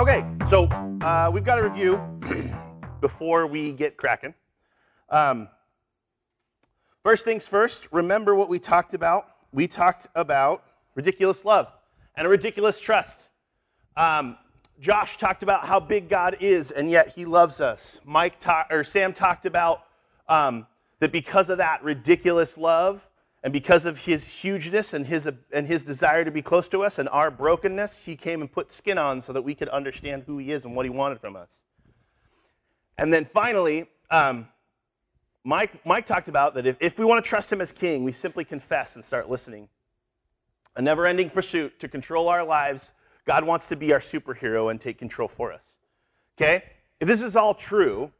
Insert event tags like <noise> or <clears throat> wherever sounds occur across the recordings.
Okay, so uh, we've got a review <clears throat> before we get cracking. Um, first things first, remember what we talked about. We talked about ridiculous love and a ridiculous trust. Um, Josh talked about how big God is, and yet He loves us. Mike ta- or Sam talked about um, that because of that ridiculous love, and because of His hugeness and His and His desire to be close to us and our brokenness, He came and put skin on so that we could understand who He is and what He wanted from us. And then finally, um, Mike, Mike talked about that if, if we want to trust Him as King, we simply confess and start listening. A never ending pursuit to control our lives God wants to be our superhero and take control for us. Okay? If this is all true,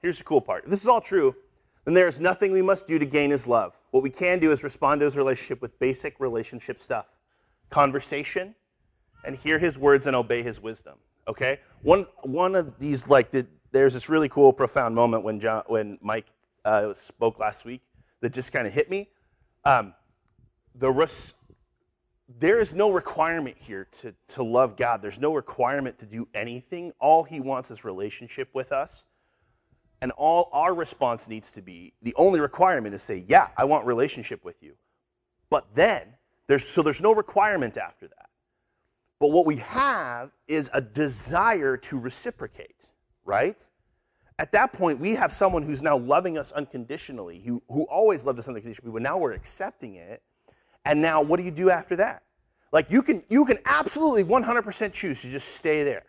here's the cool part. If this is all true, then there is nothing we must do to gain his love. What we can do is respond to his relationship with basic relationship stuff conversation, and hear his words and obey his wisdom. Okay? One, one of these, like, the, there's this really cool, profound moment when, John, when Mike uh, spoke last week that just kind of hit me. Um, the res- there is no requirement here to, to love God. There's no requirement to do anything. All He wants is relationship with us. And all our response needs to be the only requirement is say, Yeah, I want relationship with you. But then, there's, so there's no requirement after that. But what we have is a desire to reciprocate, right? At that point, we have someone who's now loving us unconditionally, who, who always loved us unconditionally, but now we're accepting it and now what do you do after that? Like you can you can absolutely 100% choose to just stay there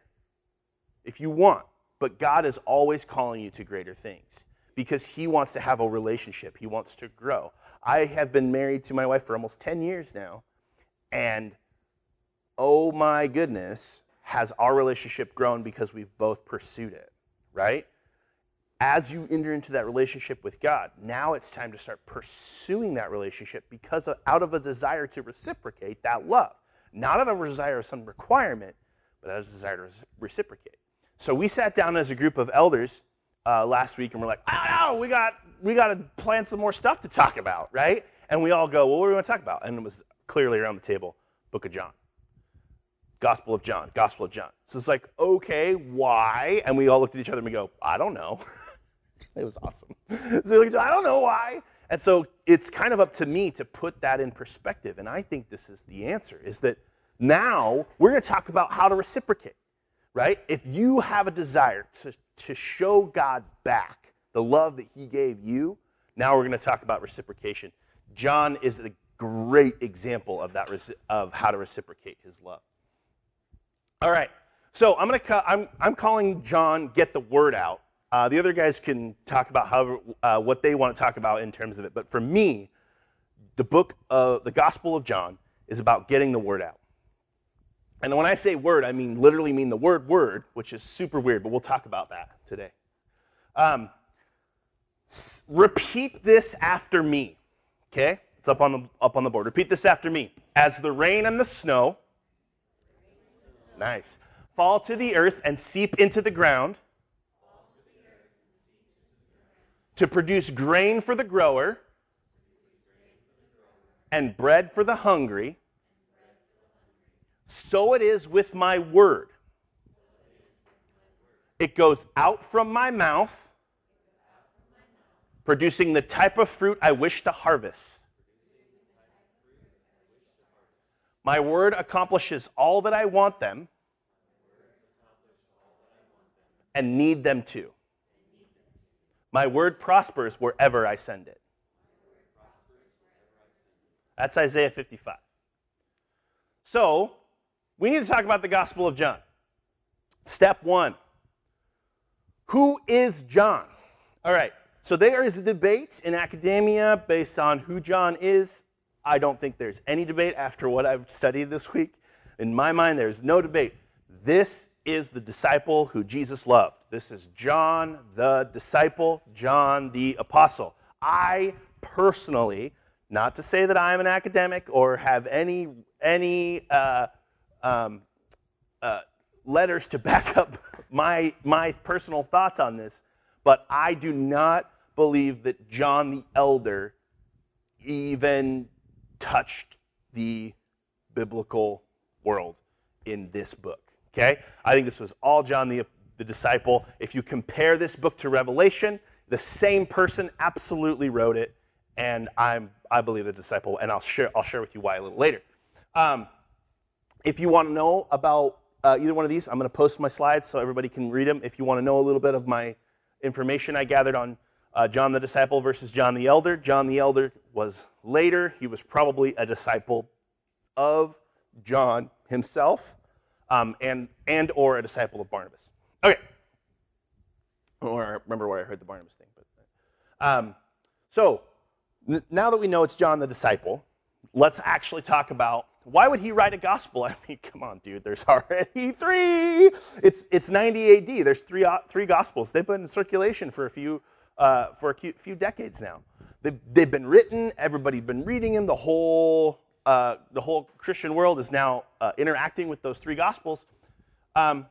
if you want, but God is always calling you to greater things because he wants to have a relationship. He wants to grow. I have been married to my wife for almost 10 years now and oh my goodness, has our relationship grown because we've both pursued it, right? as you enter into that relationship with God, now it's time to start pursuing that relationship because of, out of a desire to reciprocate that love. Not out of a desire of some requirement, but out of a desire to reciprocate. So we sat down as a group of elders uh, last week and we're like, oh, we got, we got to plan some more stuff to talk about, right? And we all go, well, what do we want to talk about? And it was clearly around the table, Book of John. Gospel of John, Gospel of John. So it's like, okay, why? And we all looked at each other and we go, I don't know. <laughs> it was awesome. <laughs> So we like, I don't know why. And so it's kind of up to me to put that in perspective. And I think this is the answer is that now we're going to talk about how to reciprocate, right? If you have a desire to, to show God back the love that he gave you, now we're going to talk about reciprocation. John is a great example of that of how to reciprocate his love. All right. So I'm going to I'm I'm calling John get the word out uh, the other guys can talk about how, uh, what they want to talk about in terms of it. But for me, the book of the Gospel of John is about getting the word out. And when I say word, I mean literally mean the word word, which is super weird, but we'll talk about that today. Um, s- repeat this after me. Okay? It's up on the up on the board. Repeat this after me. As the rain and the snow, nice, fall to the earth and seep into the ground to produce grain for the grower and bread for the hungry, so it is with my word. It goes out from my mouth, producing the type of fruit I wish to harvest. My word accomplishes all that I want them and need them to. My word prospers wherever I send it. That's Isaiah 55. So, we need to talk about the Gospel of John. Step one Who is John? All right, so there is a debate in academia based on who John is. I don't think there's any debate after what I've studied this week. In my mind, there's no debate. This is the disciple who Jesus loved. This is John the disciple, John the apostle. I personally, not to say that I'm an academic or have any, any uh, um, uh, letters to <laughs> back up my, my personal thoughts on this, but I do not believe that John the elder even touched the biblical world in this book. Okay? I think this was all John the, the disciple. If you compare this book to Revelation, the same person absolutely wrote it, and I'm, I believe the disciple, and I'll share, I'll share with you why a little later. Um, if you want to know about uh, either one of these, I'm going to post my slides so everybody can read them. If you want to know a little bit of my information I gathered on uh, John the disciple versus John the elder, John the elder was later. He was probably a disciple of John himself, um, and and or a disciple of Barnabas. Okay. Or remember where I heard the Barnabas thing, but um, so now that we know it's John the disciple, let's actually talk about why would he write a gospel? <laughs> I mean, come on, dude. There's already <laughs> three. It's it's 90 A.D. There's three uh, three gospels. They've been in circulation for a few uh, for a few decades now. They've, they've been written. Everybody's been reading them. The whole uh, the whole Christian world is now uh, interacting with those three gospels. Um,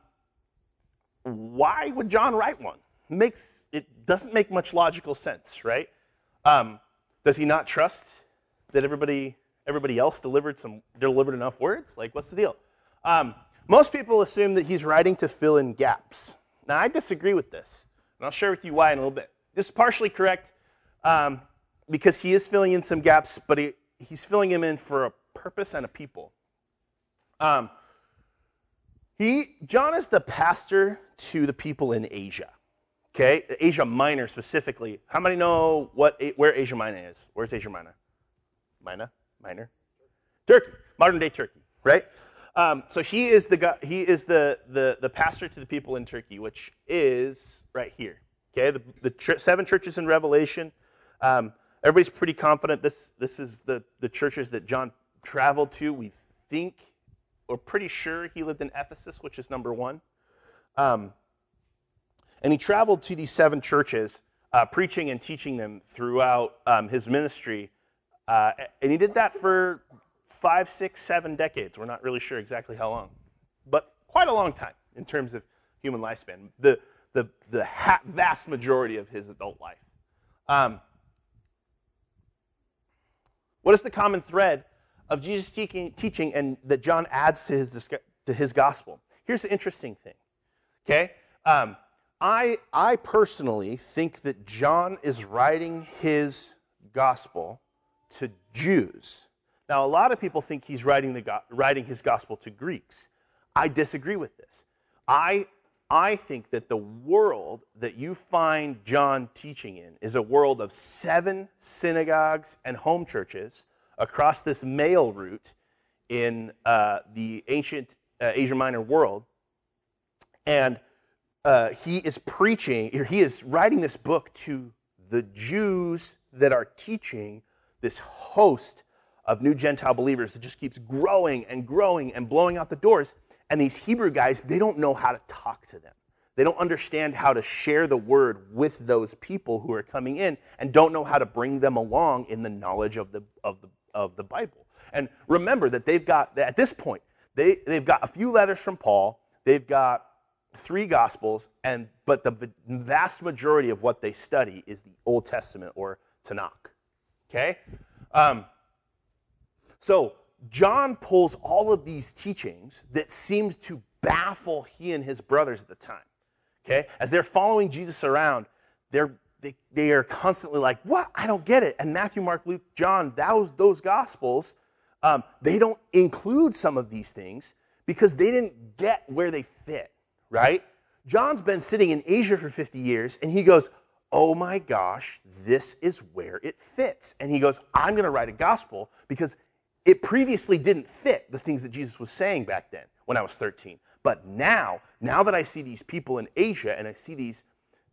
why would John write one? Makes it doesn't make much logical sense, right? Um, does he not trust that everybody everybody else delivered some delivered enough words? Like, what's the deal? Um, most people assume that he's writing to fill in gaps. Now, I disagree with this, and I'll share with you why in a little bit. This is partially correct um, because he is filling in some gaps, but he, he's filling them in for a purpose and a people. Um, he, John is the pastor to the people in Asia. Okay, Asia Minor specifically. How many know what where Asia Minor is? Where's Asia Minor? Minor, Minor, Turkey, modern day Turkey, right? Um, so he is the he is the, the the pastor to the people in Turkey, which is right here. Okay, the, the tr- seven churches in Revelation. Um, everybody's pretty confident this this is the the churches that John traveled to. We think we're pretty sure he lived in Ephesus, which is number one. Um, and he traveled to these seven churches, uh, preaching and teaching them throughout um, his ministry. Uh, and he did that for five, six, seven decades. We're not really sure exactly how long, but quite a long time in terms of human lifespan. The, the, the vast majority of his adult life. Um, what is the common thread of Jesus teaching, teaching and that John adds to his, to his gospel? Here's the interesting thing, okay? Um, I, I personally think that John is writing his gospel to Jews. Now, a lot of people think he's writing, the, writing his gospel to Greeks. I disagree with this. I, I think that the world that you find John teaching in is a world of seven synagogues and home churches across this mail route in uh, the ancient uh, Asia Minor world. And uh, he is preaching, he is writing this book to the Jews that are teaching this host of new Gentile believers that just keeps growing and growing and blowing out the doors. And these Hebrew guys, they don't know how to talk to them. They don't understand how to share the word with those people who are coming in and don't know how to bring them along in the knowledge of the, of the, of the Bible. And remember that they've got, at this point, they, they've got a few letters from Paul, they've got three gospels, and, but the vast majority of what they study is the Old Testament or Tanakh. Okay? Um, so John pulls all of these teachings that seemed to baffle he and his brothers at the time. Okay? As they're following Jesus around, they're they, they are constantly like, What? I don't get it. And Matthew, Mark, Luke, John, those, those gospels, um, they don't include some of these things because they didn't get where they fit, right? John's been sitting in Asia for 50 years and he goes, oh my gosh, this is where it fits. And he goes, I'm going to write a gospel because it previously didn't fit the things that Jesus was saying back then when I was 13. But now, now that I see these people in Asia and I see these,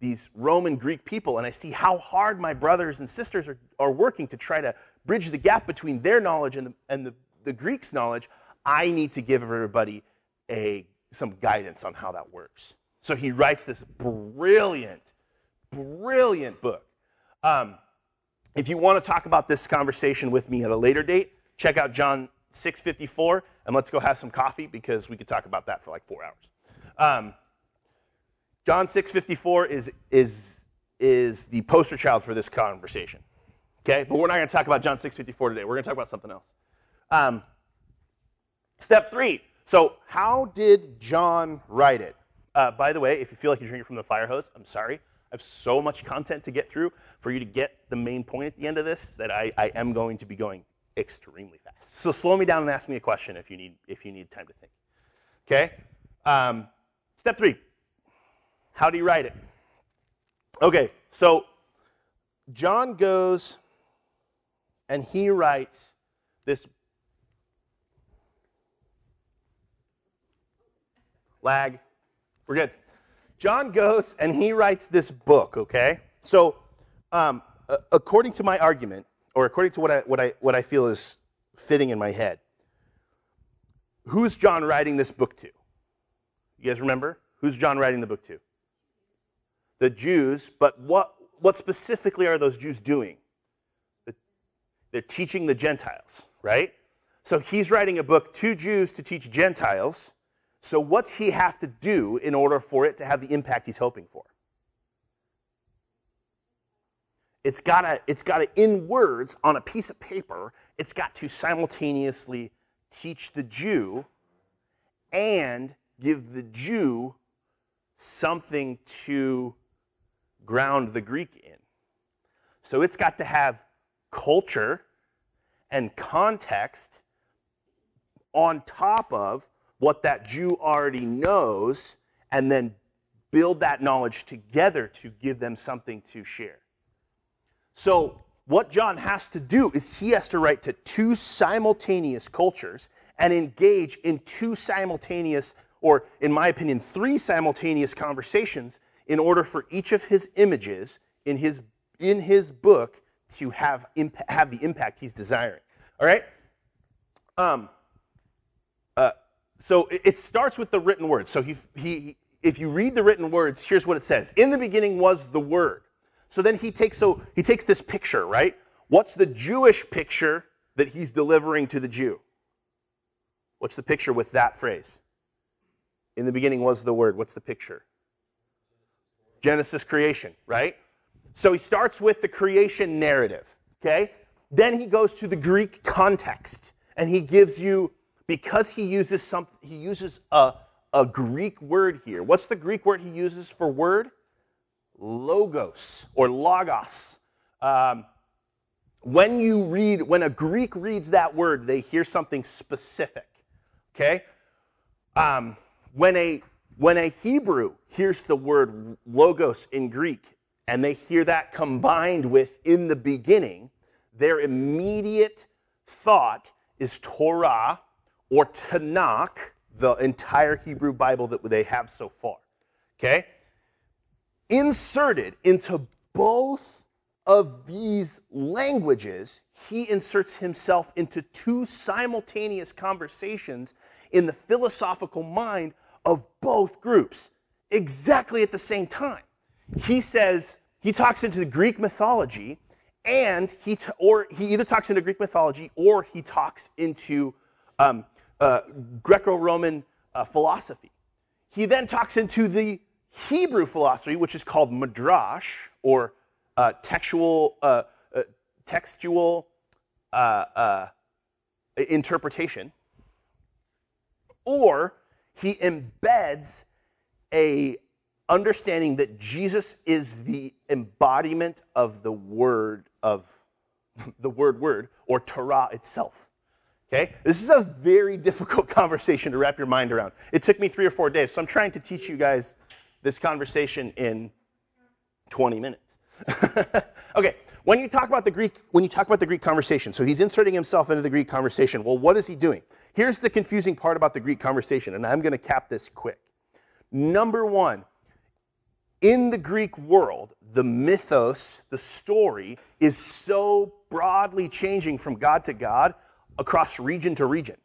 these Roman Greek people and I see how hard my brothers and sisters are, are working to try to bridge the gap between their knowledge and the, and the, the Greeks' knowledge, I need to give everybody a, some guidance on how that works. So he writes this brilliant brilliant book. Um, if you want to talk about this conversation with me at a later date, check out John 654 and let's go have some coffee because we could talk about that for like four hours. Um, John 654 is, is, is the poster child for this conversation. Okay, but we're not going to talk about John 654 today. We're going to talk about something else. Um, step three So, how did John write it? Uh, by the way, if you feel like you're drinking from the fire hose, I'm sorry. Have so much content to get through for you to get the main point at the end of this that I, I am going to be going extremely fast. So slow me down and ask me a question if you need if you need time to think. Okay. Um, step three. How do you write it? Okay. So John goes and he writes this lag. We're good. John goes and he writes this book, okay? So, um, according to my argument, or according to what I, what, I, what I feel is fitting in my head, who's John writing this book to? You guys remember? Who's John writing the book to? The Jews, but what, what specifically are those Jews doing? They're teaching the Gentiles, right? So he's writing a book to Jews to teach Gentiles. So what's he have to do in order for it to have the impact he's hoping for? It's got to, it's got to, in words on a piece of paper, it's got to simultaneously teach the Jew and give the Jew something to ground the Greek in. So it's got to have culture and context on top of what that Jew already knows, and then build that knowledge together to give them something to share. So, what John has to do is he has to write to two simultaneous cultures and engage in two simultaneous, or in my opinion, three simultaneous conversations in order for each of his images in his, in his book to have, have the impact he's desiring. All right? Um, uh, so it, starts with the written word. So he, he, if you read the written words, here's what it says In the beginning was the word. So then he takes so he takes this picture, right? What's the Jewish picture that he's delivering to the Jew? What's the picture with that phrase? In the beginning was the word. What's the picture? Genesis creation, right? So he starts with the creation narrative, okay? Then he goes to the Greek context and he gives you because he uses some he uses a, a Greek word here. What's the Greek word he uses for word? logos or logos. Um, when you read, when a Greek reads that word, they hear something specific. Okay? Um, when a when a Hebrew hears the word logos in Greek and they hear that combined with in the beginning, their immediate thought is Torah or Tanakh, the entire Hebrew Bible that they have so far. Okay? inserted into both of these languages, he inserts himself into two simultaneous conversations in the philosophical mind of both groups exactly at the same time. He says, he talks into the Greek mythology, and he, t- or he either talks into Greek mythology or he talks into um, uh, Greco Roman uh, philosophy. He then talks into the Hebrew philosophy, which is called midrash or uh, textual, uh, uh, textual uh, interpretation, or he embeds a understanding that Jesus is the embodiment of the word of <laughs> the word word or Torah itself. Okay? This is a very <laughs> difficult conversation to wrap your mind around. It took me 3 or 4 days, so I'm trying to teach you guys this conversation in 20 minutes. <laughs> okay, when you talk about the Greek, when you talk about the Greek conversation, so he's inserting himself into the Greek conversation. Well, what is he doing? Here's the confusing part about the Greek conversation, and I'm going to cap this quick. Number one, in the Greek world, the mythos, the story, is so broadly changing from God to God across region to region.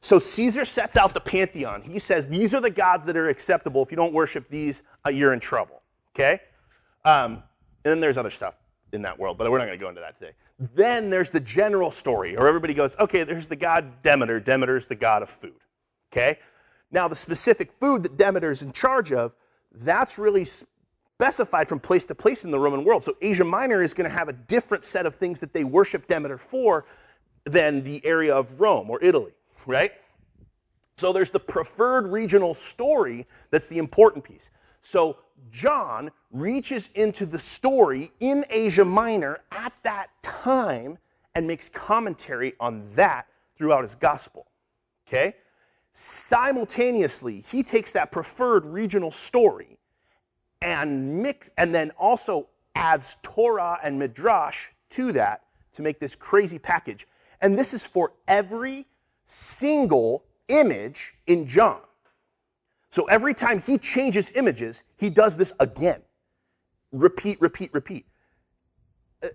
So Caesar sets out the pantheon. He says, These are the gods that are acceptable. If you don't worship these, you're in trouble. Okay? Um, and then there's other stuff in that world, but we're not going to go into that today. Then there's the general story, or everybody goes, Okay, there's the god Demeter. Demeter's the god of food. Okay? Now, the specific food that Demeter's in charge of, that's really specified from place to place in the Roman world. So Asia Minor is going to have a different set of things that they worship Demeter for than the area of Rome or Italy right? So there's the preferred regional story that's the important piece. So John reaches into the story in Asia Minor at that time and makes commentary on that throughout his gospel. Okay? Simultaneously, he takes that preferred regional story and mix and then also adds Torah and Midrash to that to make this crazy package. And this is for every single image in John. So every time he changes images, he does this again. Repeat, repeat, repeat. Uh,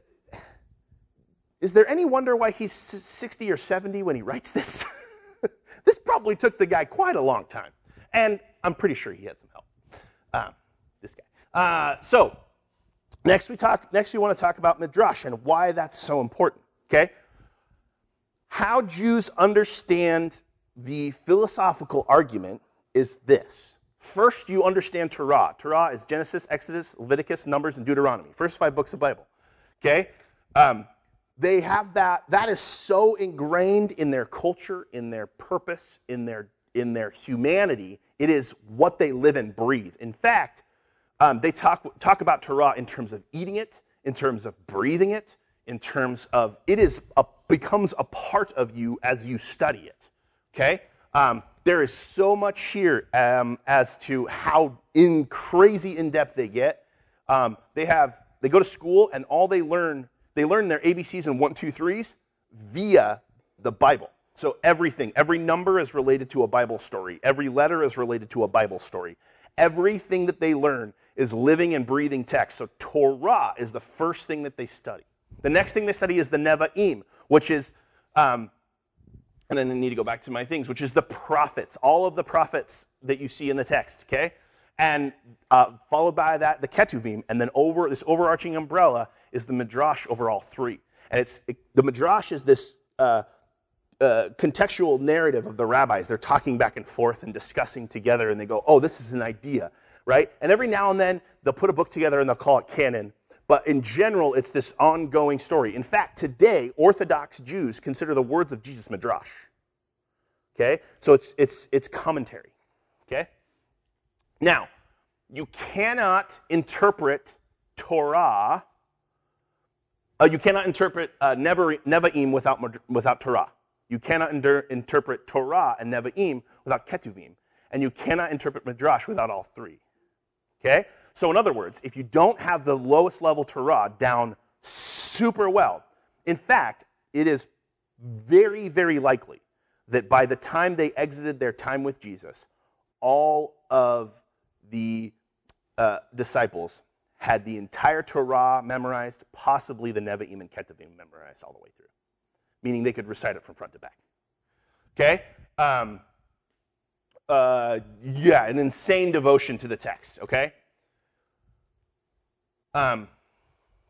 is there any wonder why he's 60 or 70 when he writes this? <laughs> this probably took the guy quite a long time. And I'm pretty sure he had some help. Uh, this guy. Uh, so next we talk. Next we want to talk about midrash and why that's so important. Okay. How Jews understand the philosophical argument is this. First, you understand Torah. Torah is Genesis, Exodus, Leviticus, Numbers, and Deuteronomy. First five books of the Bible. Okay? Um, they have that, that is so ingrained in their culture, in their purpose, in their, in their humanity. It is what they live and breathe. In fact, um, they talk, talk about Torah in terms of eating it, in terms of breathing it, in terms of it is a, becomes a part of you as you study it. Okay? Um, there is so much here um, as to how in crazy in depth they get. Um, they have they go to school and all they learn they learn their ABCs and one two threes via the Bible. So everything, every number is related to a Bible story. Every letter is related to a Bible story. Everything that they learn is living and breathing text. So Torah is the first thing that they study. The next thing they study is the Nevi'im, which is um, and then I need to go back to my things, which is the prophets, all of the prophets that you see in the text, okay? And uh, followed by that, the Ketuvim, and then over this overarching umbrella is the Midrash over all three. And it's it, the Midrash is this uh, uh, contextual narrative of the rabbis. They're talking back and forth and discussing together, and they go, "Oh, this is an idea, right?" And every now and then they'll put a book together and they'll call it canon. But in general, it's this ongoing story. In fact, today, Orthodox Jews consider the words of Jesus Midrash. Okay? So it's, it's, it's commentary. Okay? Now, you cannot interpret Torah, uh, you cannot interpret uh, Nevi'im without, without Torah. You cannot inter- interpret Torah and Nevi'im without Ketuvim. And you cannot interpret Midrash without all three. Okay? So, in other words, if you don't have the lowest level Torah down super well, in fact, it is very, very likely that by the time they exited their time with Jesus, all of the uh, disciples had the entire Torah memorized, possibly the Nevi'im and Ketuvim memorized all the way through, meaning they could recite it from front to back. Okay? Um, uh, yeah, an insane devotion to the text, okay? Um,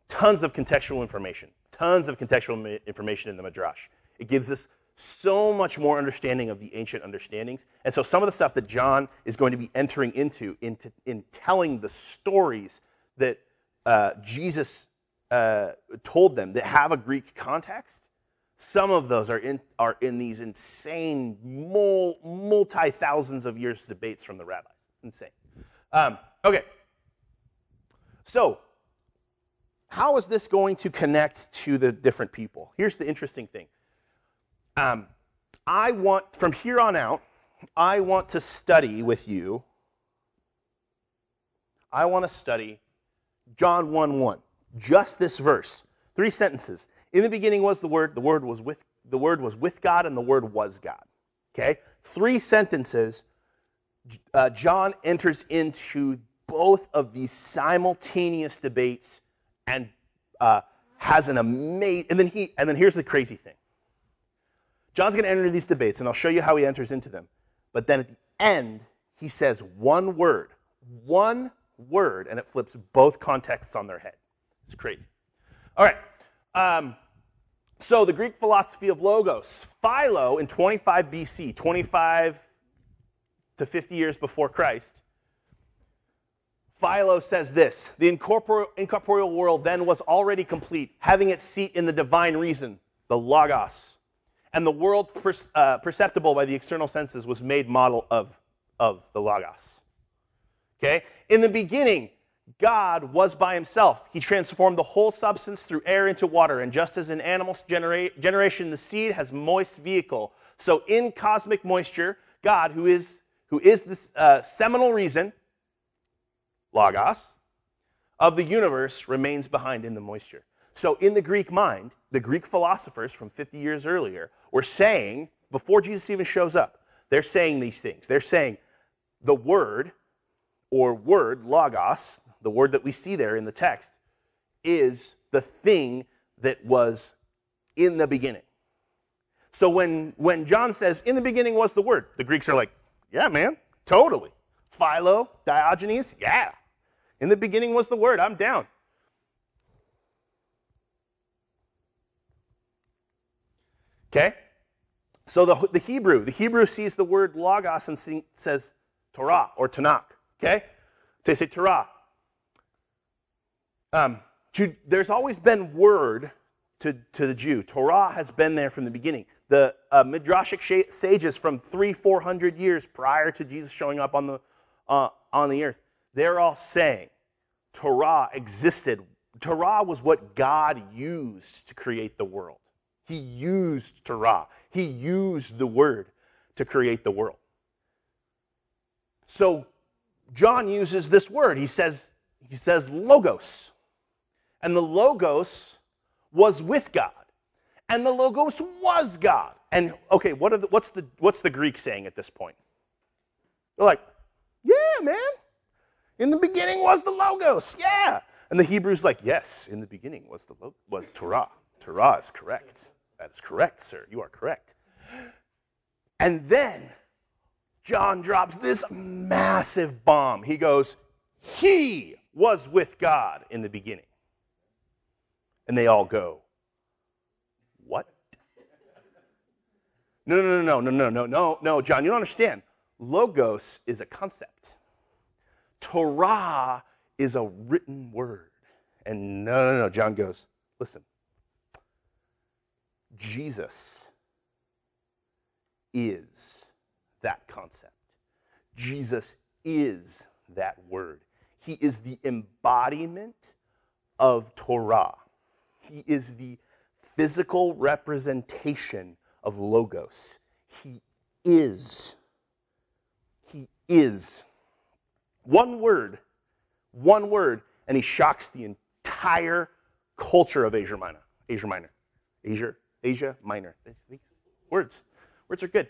tons of contextual information, tons of contextual information in the Midrash. It gives us so much more understanding of the ancient understandings. And so some of the stuff that John is going to be entering into, into in telling the stories that uh, Jesus uh, told them that have a Greek context, some of those are in, are in these insane multi thousands of years debates from the rabbis. It's insane. Um, okay. So how is this going to connect to the different people? Here's the interesting thing. Um, I want, from here on out, I want to study with you. I want to study John 1 1. Just this verse. Three sentences. In the beginning was the Word, the Word was with, the Word was with God, and the Word was God. Okay? Three sentences. Uh, John enters into both of these simultaneous debates and uh, has an amazing. And then he. And then here's the crazy thing. John's going to enter these debates, and I'll show you how he enters into them. But then at the end, he says one word, one word, and it flips both contexts on their head. It's crazy. All right. Um, so the Greek philosophy of logos, Philo in 25 BC, 25 to 50 years before Christ, Philo says this The incorporeal world then was already complete, having its seat in the divine reason, the Logos. and the world per, uh, perceptible by the external senses was made model of, of the Logos. Okay? In the beginning, God was by himself. He transformed the whole substance through air into water. And just as in animal genera- generation, the seed has moist vehicle, so in cosmic moisture, God, who is, who is the uh, seminal reason, Logos, of the universe, remains behind in the moisture. So, in the Greek mind, the Greek philosophers from 50 years earlier were saying, before Jesus even shows up, they're saying these things. They're saying the word, or word, logos, the word that we see there in the text, is the thing that was in the beginning. So when, when John says, in the beginning was the word, the Greeks are like, yeah, man, totally. Philo, Diogenes, yeah. In the beginning was the word, I'm down. Okay? So the, the Hebrew, the Hebrew sees the word logos and see, says Torah or Tanakh. Okay? They say Torah. Um, there's always been word to, to the Jew. Torah has been there from the beginning. The uh, Midrashic sages from three, four hundred years prior to Jesus showing up on the, uh, on the earth, they're all saying Torah existed. Torah was what God used to create the world. He used Torah. He used the word to create the world. So John uses this word. He says, he says logos. And the logos was with God. And the logos was God. And okay, what the, what's, the, what's the Greek saying at this point? They're like, yeah, man. In the beginning was the logos. Yeah. And the Hebrew's like, yes, in the beginning was the was Torah. Torah is correct. That is correct, sir. You are correct. And then John drops this massive bomb. He goes, He was with God in the beginning. And they all go, What? No, no, no, no, no, no, no, no, John, you don't understand. Logos is a concept. Torah is a written word. And no, no, no, John goes, Listen, Jesus is that concept. Jesus is that word. He is the embodiment of Torah. He is the physical representation of Logos. He is. He is. One word, one word, and he shocks the entire culture of Asia Minor. Asia Minor. Asia, Asia Minor. Words. Words are good.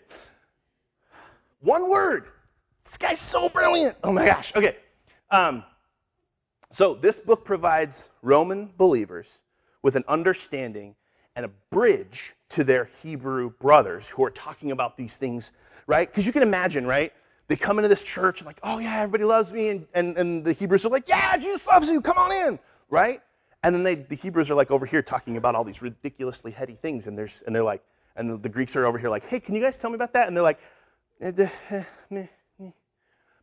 One word. This guy's so brilliant. Oh my gosh. Okay. Um, so this book provides Roman believers with an understanding and a bridge to their Hebrew brothers who are talking about these things, right? Because you can imagine, right? They come into this church and like, oh yeah, everybody loves me, and, and, and the Hebrews are like, yeah, Jesus loves you, come on in, right? And then they, the Hebrews are like over here talking about all these ridiculously heady things, and there's and they're like, and the, the Greeks are over here like, hey, can you guys tell me about that? And they're like, eh, eh,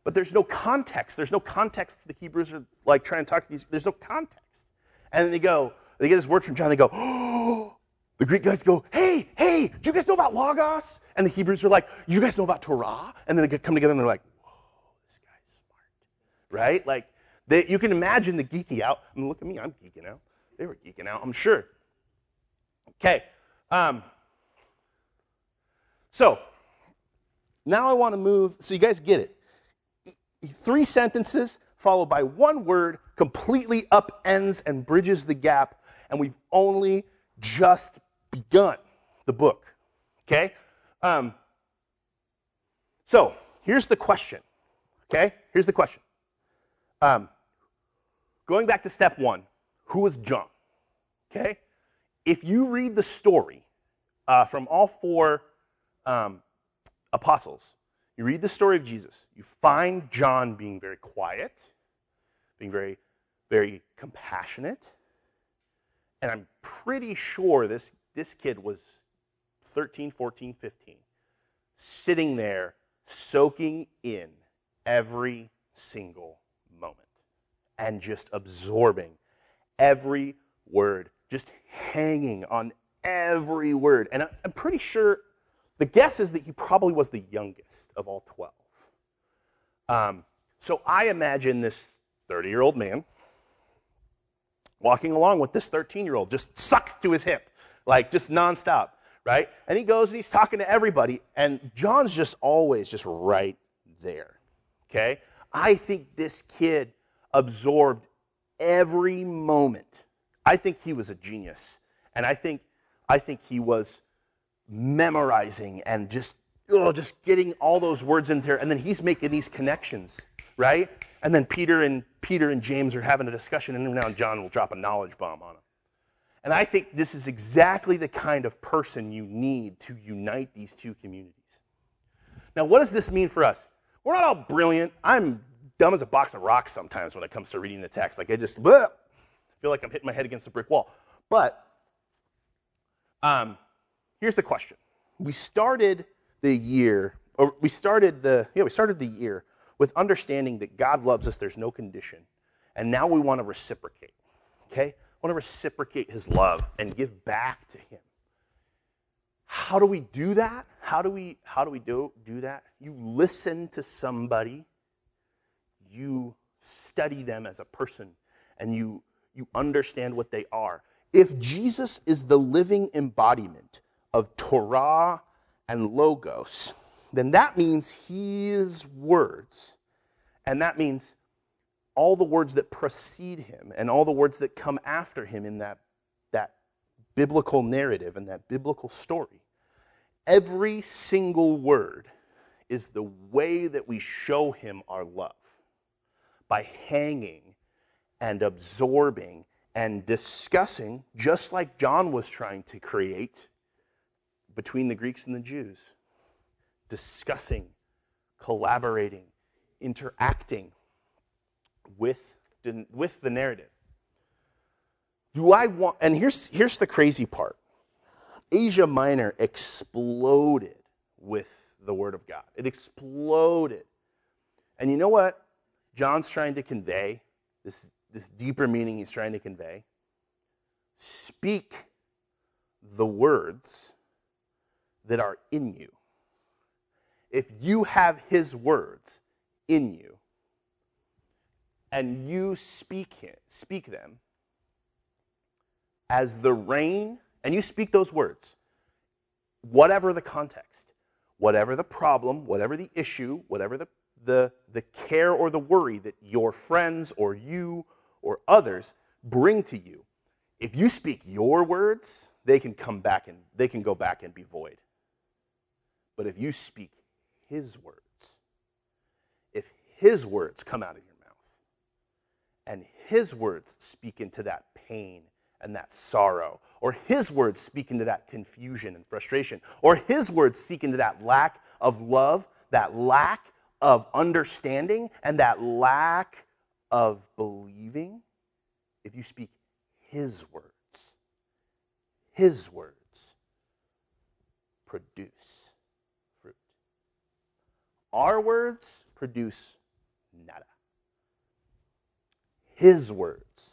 but there's no context. There's no context. The Hebrews are like trying to talk to these. There's no context. And then they go, they get this word from John. They go, oh. <gasps> The Greek guys go, hey, hey, do you guys know about Logos? And the Hebrews are like, you guys know about Torah? And then they come together and they're like, whoa, this guy's smart, right? Like, they, you can imagine the geeky out. I mean, look at me, I'm geeking out. They were geeking out, I'm sure. Okay. Um, so, now I want to move, so you guys get it. Three sentences followed by one word completely upends and bridges the gap, and we've only just begun the book. Okay? Um, so, here's the question. Okay? Here's the question. Um, Going back to step one, who was John? Okay? If you read the story uh, from all four um, apostles, you read the story of Jesus, you find John being very quiet, being very, very compassionate. And I'm pretty sure this, this kid was 13, 14, 15, sitting there soaking in every single moment and just absorbing every word, just hanging on every word. And I'm pretty sure the guess is that he probably was the youngest of all 12. Um, so I imagine this 30 year old man walking along with this 13 year old, just sucked to his hip, like just nonstop, right? And he goes and he's talking to everybody, and John's just always just right there, okay? I think this kid absorbed every moment. I think he was a genius, and I think I think he was memorizing and just oh, just getting all those words in there, and then he's making these connections, right? And then Peter and Peter and James are having a discussion, and now John will drop a knowledge bomb on him. And I think this is exactly the kind of person you need to unite these two communities. Now, what does this mean for us? We're not all brilliant. I'm dumb as a box of rocks sometimes when it comes to reading the text. Like I just bleh, feel like I'm hitting my head against a brick wall. But um, here's the question: We started the year, or we started the yeah, we started the year with understanding that God loves us. There's no condition, and now we want to reciprocate. Okay, I want to reciprocate His love and give back to Him. How do we do that? How do we how do we do do that? You listen to somebody, you study them as a person, and you you understand what they are. If Jesus is the living embodiment of Torah and Logos, then that means his words, and that means all the words that precede him and all the words that come after him in that, that biblical narrative and that biblical story. Every single word is the way that we show him our love by hanging and absorbing and discussing, just like John was trying to create between the Greeks and the Jews. Discussing, collaborating, interacting with with the narrative. Do I want, and here's, here's the crazy part Asia Minor exploded with the Word of God. It exploded. And you know what John's trying to convey? This this deeper meaning he's trying to convey. Speak the words that are in you. If you have his words in you and you speak it, speak them as the rain, and you speak those words, whatever the context, whatever the problem, whatever the issue, whatever the, the, the care or the worry that your friends or you or others bring to you, if you speak your words, they can come back and they can go back and be void. But if you speak his words, if his words come out of mouth, and his words speak into that pain and that sorrow, or his words speak into that confusion and frustration, or his words speak into that lack of love, that lack of understanding, and that lack of believing if you speak His words. His words produce fruit. Our words produce nada. His words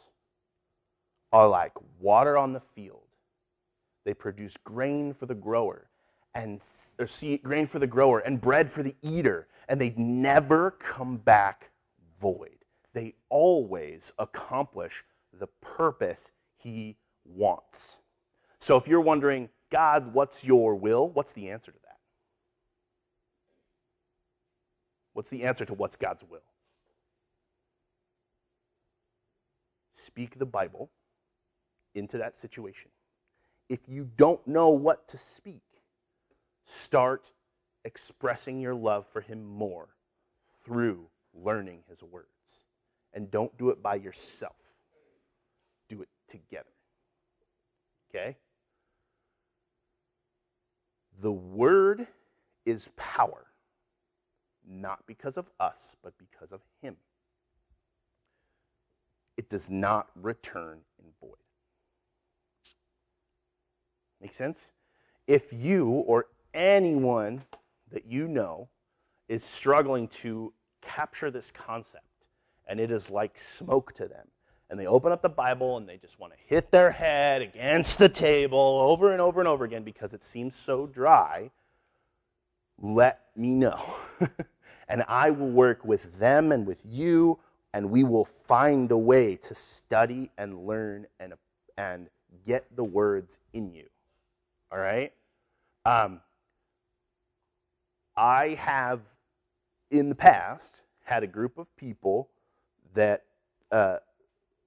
are like water on the field. They produce grain for the grower and or seed, grain for the grower and bread for the eater, and they never come back void they always accomplish the purpose He wants. So if you're wondering, God, what's your will? What's the answer to that? What's the answer to what's God's will? Speak the Bible into that situation. If you don't know what to speak, start expressing your love for Him more through learning His words. And don't do it by yourself, do it together. Okay? The Word is power, not because of us, but because of Him. It does not return in void. Make sense? If you or anyone that you know is struggling to capture this concept, and it is like smoke to them, and they open up the Bible and they just want to hit their head against the table over and over and over again because it seems so dry, let me know. <laughs> and I will work with them and with you, and we will find a way to study and learn and, and get the words in you. All right? Um, I have, in the past, had a group of people that uh,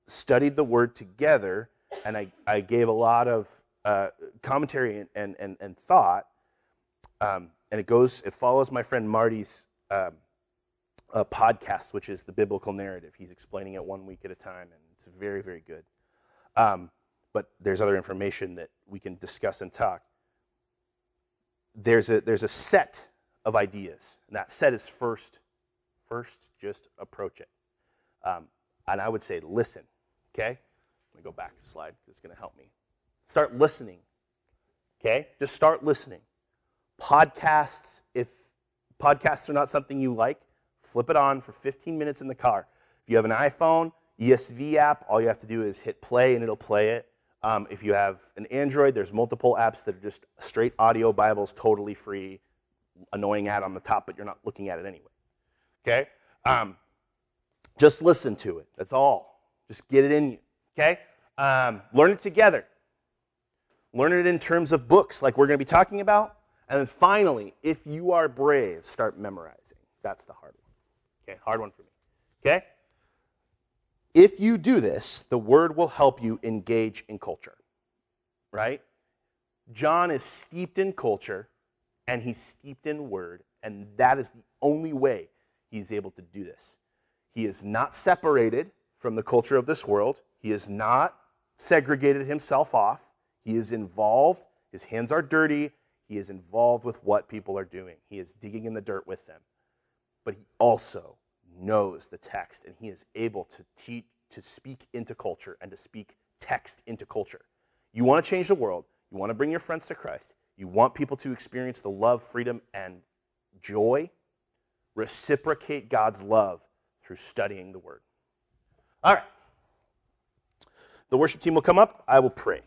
studied the word together, and I, I gave a lot of uh, commentary and, and, and, thought. Um, and it goes, it follows my friend Marty's um, uh, podcast, which is the biblical narrative. He's explaining it one week at a time, and it's very, very good. Um, but there's other information that we can discuss and talk. There's a, there's a set of ideas, and that set is first, first just approach it. Um, and I would say listen, okay? Let me go back a slide because it's going to help me. Start listening, okay? Just start listening. Podcasts, if podcasts are not something you like, flip it on for 15 minutes in the car. If you have an iPhone, ESV app, all you have to do is hit play and it'll play it. Um, if you have an Android, there's multiple apps that are just straight audio Bibles, totally free. Annoying ad on the top, but you're not looking at it anyway. Okay? Um, just listen to it. That's all. Just get it in you. Okay? Um, learn it together. Learn it in terms of books, like we're going to be talking about. And then finally, if you are brave, start memorizing. That's the hard one. Okay? Hard one for me. Okay? If you do this, the word will help you engage in culture, right? John is steeped in culture and he's steeped in word, and that is the only way he's able to do this. He is not separated from the culture of this world, he is not segregated himself off. He is involved, his hands are dirty, he is involved with what people are doing. He is digging in the dirt with them. But he also knows the text and he is able to teach to speak into culture and to speak text into culture. You want to change the world, you want to bring your friends to Christ, you want people to experience the love, freedom, and joy, reciprocate God's love through studying the word. All right. The worship team will come up. I will pray.